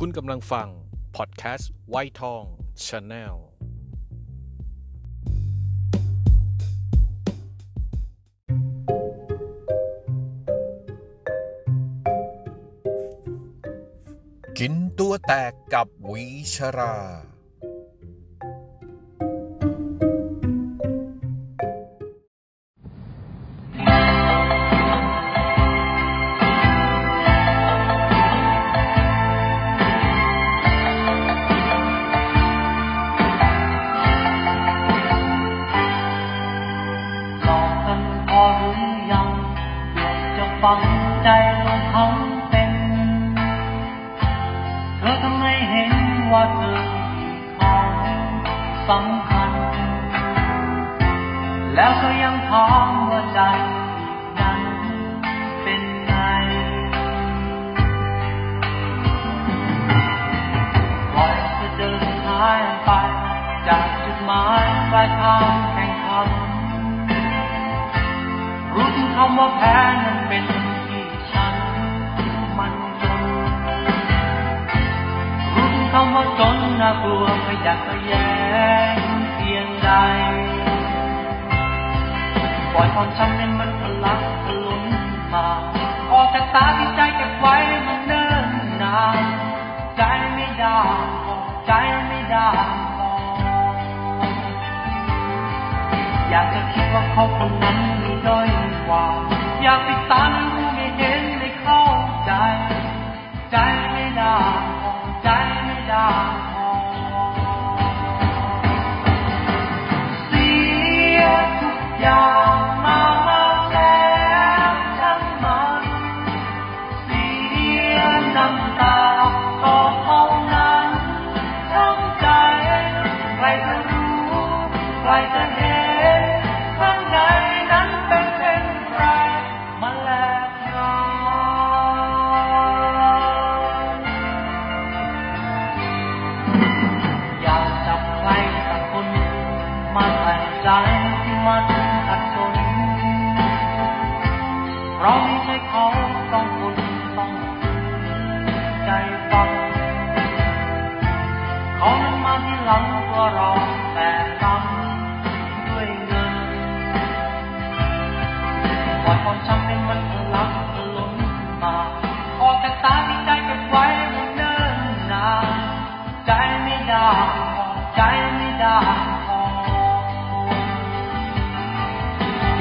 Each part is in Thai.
คุณกำลังฟัง พอดแคสต์ไวท์ทองชาแนลกินตัวแตกกับวีชรา ว่าเธอมีของสำคัญ แล้วก็ยังถามว่าใจนั้นเป็นไง ปล่อยจะเดินทางไป จากจุดหมายปลายทางแห่งคำรู้ถึงคำว่าแพ้นั้นเป็น ระแยงเพียงใด ปล่อยความช้ำนั้นมันทะลักทะล้นมาออกจากตาที่ใจเก็บไว้มันเนิ่นนานใจไม่ได้ใจไม่ได้อยากจะคิดว่าเขาคนนั้นมีด้อยกว่า อยากติดตาม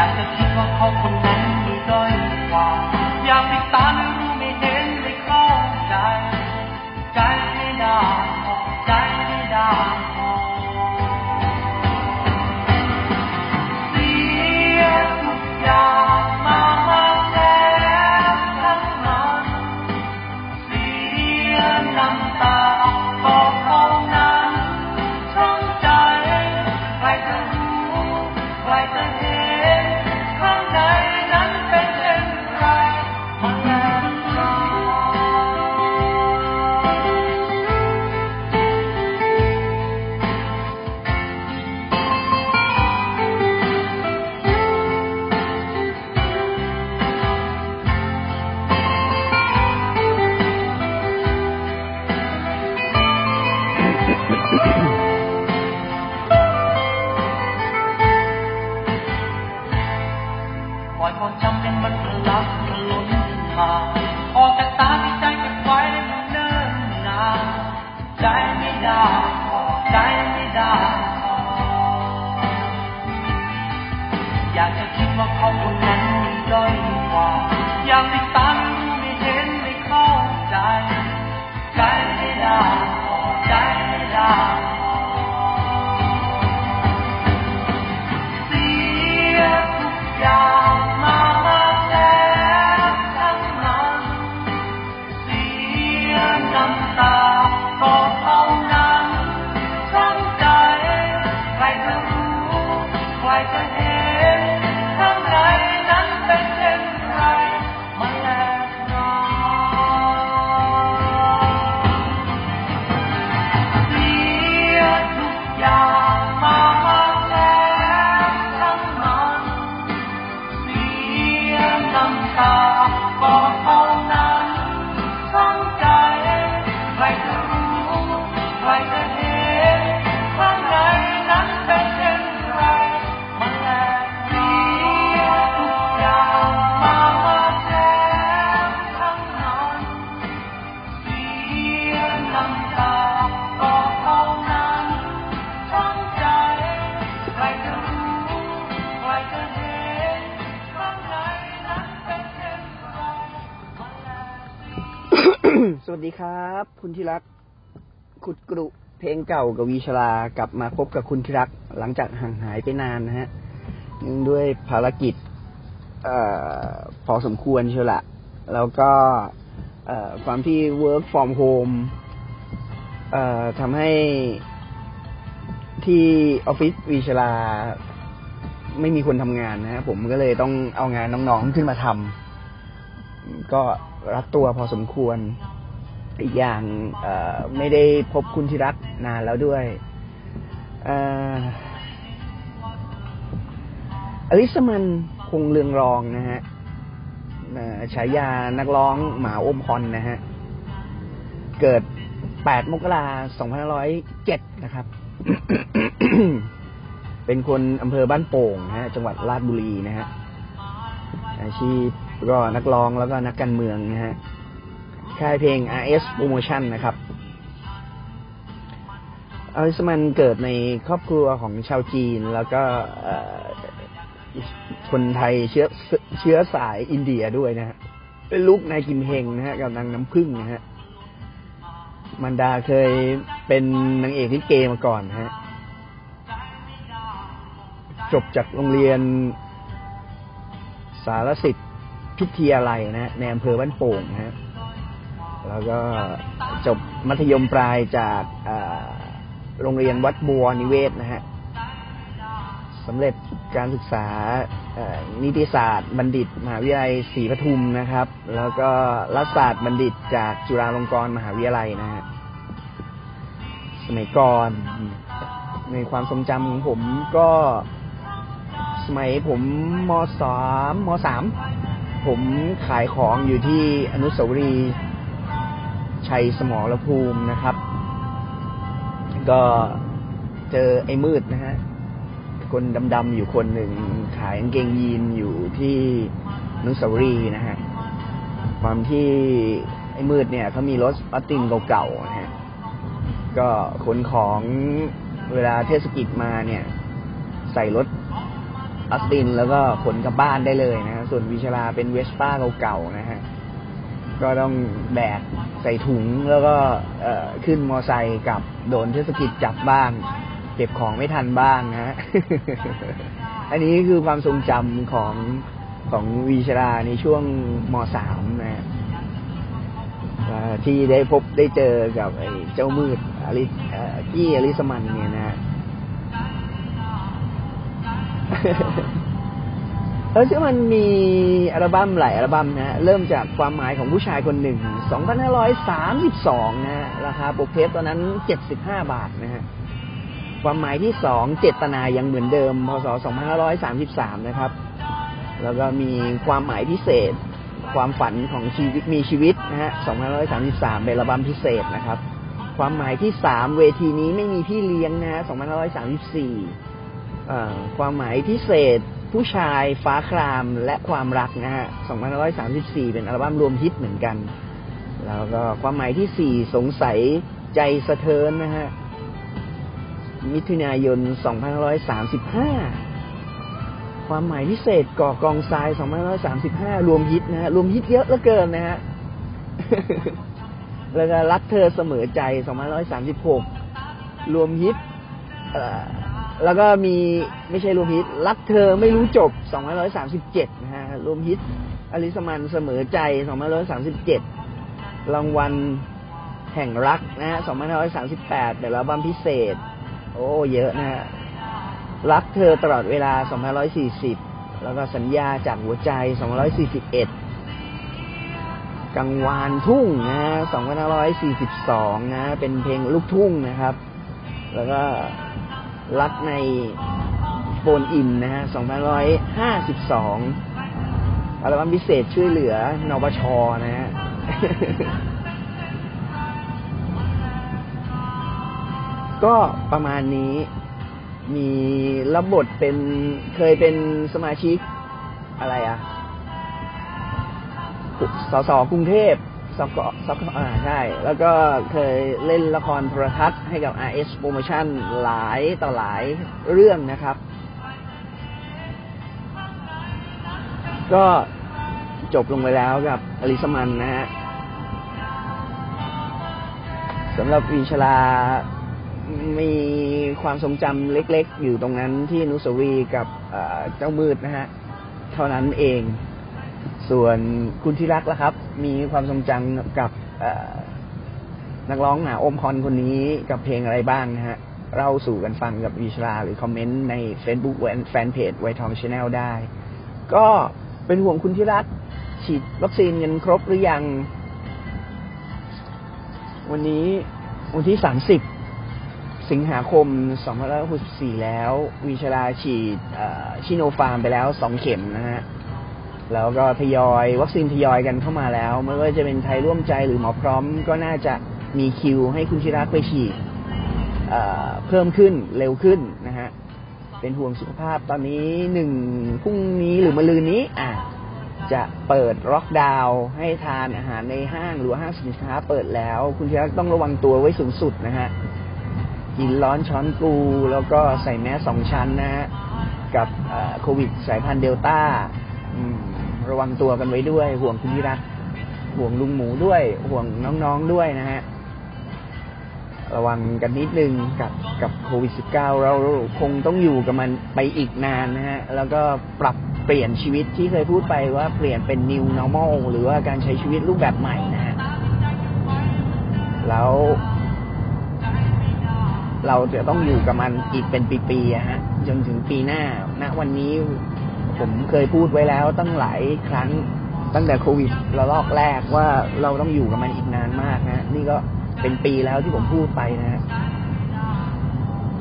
แล้วจะคิดว่าเขาคนากจะคิดว่าเขาคนนั้นมัด้อยกว่ายังไม่ตั้งไม่เห็นไม่เข้าใจ วัสดีครับ คุณที่รักขุดกรุเพลงเก่ากับวีชลากลับมาพบกับคุณที่รัก หลังจากห่างหายไปนานนะฮะเนื่องด้วยภารกิจเออพอสมควรเชียวละ แล้วก็เอ่อความที่ work from home เอ่อทำให้ที่ออฟฟิศวีชลา ไม่มีคนทำงานนะฮะผมก็เลยต้องเอางานน้องๆขึ้นมาทำก็รัดตัวพอสมควร อีกอย่างไม่ได้พบคุณที่รักนานแล้วด้วยอลิสมันคงเรืองรองนะฮะฉายานักร้องหมาอมพรนะฮะ เกิด 8 มกราคม 2507 นะครับ เป็นคนอำเภอบ้านโป่งนะฮะ จังหวัดราชบุรีนะฮะ อาชีพก็นักร้องแล้วก็นักการเมืองนะฮะ ค่ายเพลง RS Promotion นะครับอลิสมันเกิดในครอบครัวของชาวจีน แล้วก็คนไทยเชื้อเชื้อสายอินเดียด้วยนะฮะเป็นลูกนายกิมเฮงนะฮะกับนางน้ำพึ่งนะฮะมันดาเคยเป็นนางเอกลิเกมาก่อนนะฮะ จบจากโรงเรียนสารสิทธิ์พิทยาลัยนะฮะในอำเภอบ้านโป่งนะฮะ แล้วก็จบมัธยมปลายจากโรงเรียนวัดบัวนิเวศนะฮะสำเร็จการศึกษานิติศาสตร์บัณฑิต มหาวิทยาลัยศรีปทุมนะครับ แล้วก็รัฐศาสตร์บัณฑิตจากจุฬาลงกรณ์มหาวิทยาลัยนะฮะสมัยก่อนในความทรงจำของผมก็สมัยผมมสามมสามผมขายของอยู่ที่อนุสาวรีย์ ชัยสมรภูมินะครับ ก็เจอไอ้มืดนะฮะคนดำๆอยู่คนหนึ่งขายกางเกงยีนอยู่ที่นุสาวรีนะฮะความที่ไอ้มืดเนี่ยเขามีรถออตตินเก่าๆนะฮะก็ขนของเวลาเทศกิจมาเนี่ย ใส่รถออสตินแล้วก็ขนกลับบ้านได้เลยนะฮะส่วนวิชาลาเป็นเวสป้าเก่าๆนะฮะก็ต้องแบก ใส่ถุงแล้วก็ขึ้นมอไซค์กับโดนเทศกิจจับบ้าง เก็บของไม่ทันบ้างนะฮะอันนี้คือความทรงจำของของวีชราในช่วงมสามนะฮะที่ได้พบได้เจอกับไอ้เจ้ามืดอลิกี้อลิสมันเนี่ยนะ ฮะเออซึ่งมันมีอัลบั้มหลายอัลบั้มนะฮะเริ่มจากความหมายของผู้ชายคนหนึ่ง 2532นะฮะราคาปกเทปตอนนั้น 75 บาทนะฮะความหมายที่สองเจตนายังเหมือนเดิม พศ 2533 นะครับ แล้วก็มีความหมายพิเศษ ความฝันของชีวิตมีชีวิตนะฮะ 2533 เป็นอัลบั้มพิเศษนะครับ ความหมายที่สามเวทีนี้ไม่มีพี่เลี้ยงนะฮะ 2534 ความหมายพิเศษ ผู้ชายฟ้าครามและความรักนะฮะ2534 เป็นอัลบั้มรวมฮิตเหมือนกัน แล้วก็ความหมายที่ 4 สงสัยใจสะเทินนะฮะ มิถุนายน 2535 ความหมายพิเศษก่อกองทราย 2535 รวมฮิตนะฮะ รวมฮิตเยอะเหลือเกินนะฮะ แล้วก็รักเธอเสมอใจ 2536 รวมฮิตเอ่อ แล้วก็มีไม่ใช่รวมฮิต รักเธอไม่รู้จบ 237 นะฮะ รวมฮิต อลิสมันเสมอใจ 237 รางวัลแห่งรักนะฮะ 2538เป็นอัลบั้มพิเศษ โอ้ เยอะนะฮะ รักเธอตลอดเวลา 2540 แล้วก็สัญญาจากหัวใจ 241 กังวานทุ่งนะฮะ 2542 นะ เป็นเพลงลูกทุ่งนะครับ แล้วก็ รักในโฟนอินนะฮะ2552อัลบั้มพิเศษช่วยเหลือนปชนะฮะก็ประมาณนี้มีรับบทเป็นเคยเป็นสมาชิกอะไรอะสสกรุงเทพ สกสกอ่าใช่ แล้วก็เคยเล่นละครโทรทัศน์ให้กับ RS Promotion หลายต่อหลายเรื่องนะครับ ก็จบลงไปแล้วกับอลิสมันนะฮะสำหรับวีชลามีความทรงจำเล็กๆ อยู่ตรงนั้นที่นุสวีกับเจ้ามืดนะฮะ เท่านั้นเอง ส่วนคุณที่รักล่ะครับ มีความทรงจำกับนักร้องหนาอมคอนคนนี้กับเพลงอะไรบ้างนะฮะเราสู่กันฟังกับวีชลาหรือคอมเมนต์ใน Facebook แฟนเพจไวท์ทองชาแนลได้ ก็เป็นห่วงคุณที่รักฉีดวัคซีนกันครบหรือยัง วันนี้วันที่ 30 สิงหาคม 2564 แล้ววีชราฉีดซิโนฟาร์มไปแล้ว 2 เข็มนะฮะ แล้วก็ทยอยวัคซีนทยอยกันเข้ามาแล้วไม่ว่าจะเป็นไทยร่วมใจหรือหมอพร้อมก็น่าจะมีคิวให้คุณที่รักไปฉีดเเพิ่มขึ้นเร็วขึ้นนะฮะเป็นห่วงสุขภาพตอนนี้หนึ่งพรุ่งนี้หรือมะรืนนี้อะจะเปิดล็อกดาวน์ให้ทานอาหารในห้างหรือห้างสินค้าเปิดแล้ว คุณชิรักต้องระวังตัวไว้สูงสุดนะฮะกินร้อนช้อนกูแล้วก็ใส่แมสสองชั้นนะฮะกับโควิดสายพันธุ์เดลต้าอืม ระวังตัวกันไว้ด้วย ห่วงคุณที่รักห่วงลุงหมูด้วย ห่วงน้องๆด้วยนะฮะระวังกันนิดนึงกับกับโควิด -19 เราคงต้องอยู่กับมันไปอีกนานนะฮะ แล้วก็ปรับเปลี่ยนชีวิตที่เคยพูดไปว่าเปลี่ยนเป็น new normal หรือว่าการใช้ชีวิตรูปแบบใหม่นะฮะ แล้ว เราจะต้องอยู่กับมันอีกเป็นปีๆอะฮะ จนถึงปีหน้าณวันนี้ ผมเคยพูดไว้แล้วตั้งหลายครั้งตั้งแต่โควิดระลอกแรกว่าเราต้องอยู่กับมันอีกนานมากนะนี่ก็เป็นปีแล้วที่ผมพูดไปนะ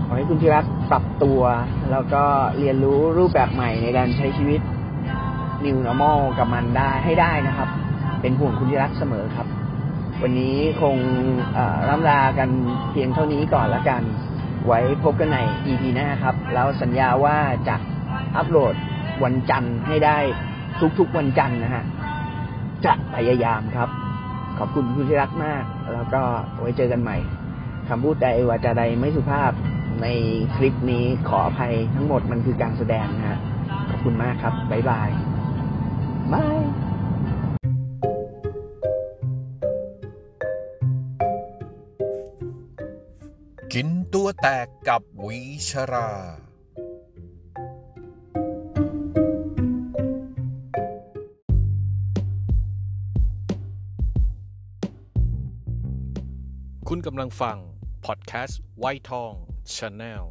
ขอให้คุณที่รักปรับตัว แล้วก็เรียนรู้รูปแบบใหม่ในการใช้ชีวิต New Normal กับมันได้ให้ได้นะครับ เป็นห่วงคุณที่รักเสมอครับ วันนี้คงร่ำลากันเพียงเท่านี้ก่อนละกัน ไว้พบกันใน EP หน้าครับ แล้วสัญญาว่าจะอัปโหลด วันจันทร์ให้ได้ทุกๆวันจันทร์นะฮะจะพยายามครับ ขอบคุณคุณที่รักมาก แล้วก็ไว้เจอกันใหม่คำพูดใดวาจาใดไม่สุภาพในคลิปนี้ขออภัยทั้งหมดมันคือการแสดงนะฮะขอบคุณมากครับ บ๊ายบายบายกินตัวแตกกับวีชรา คุณกำลังฟังพอดแคสต์ไวท์ทองชาแนล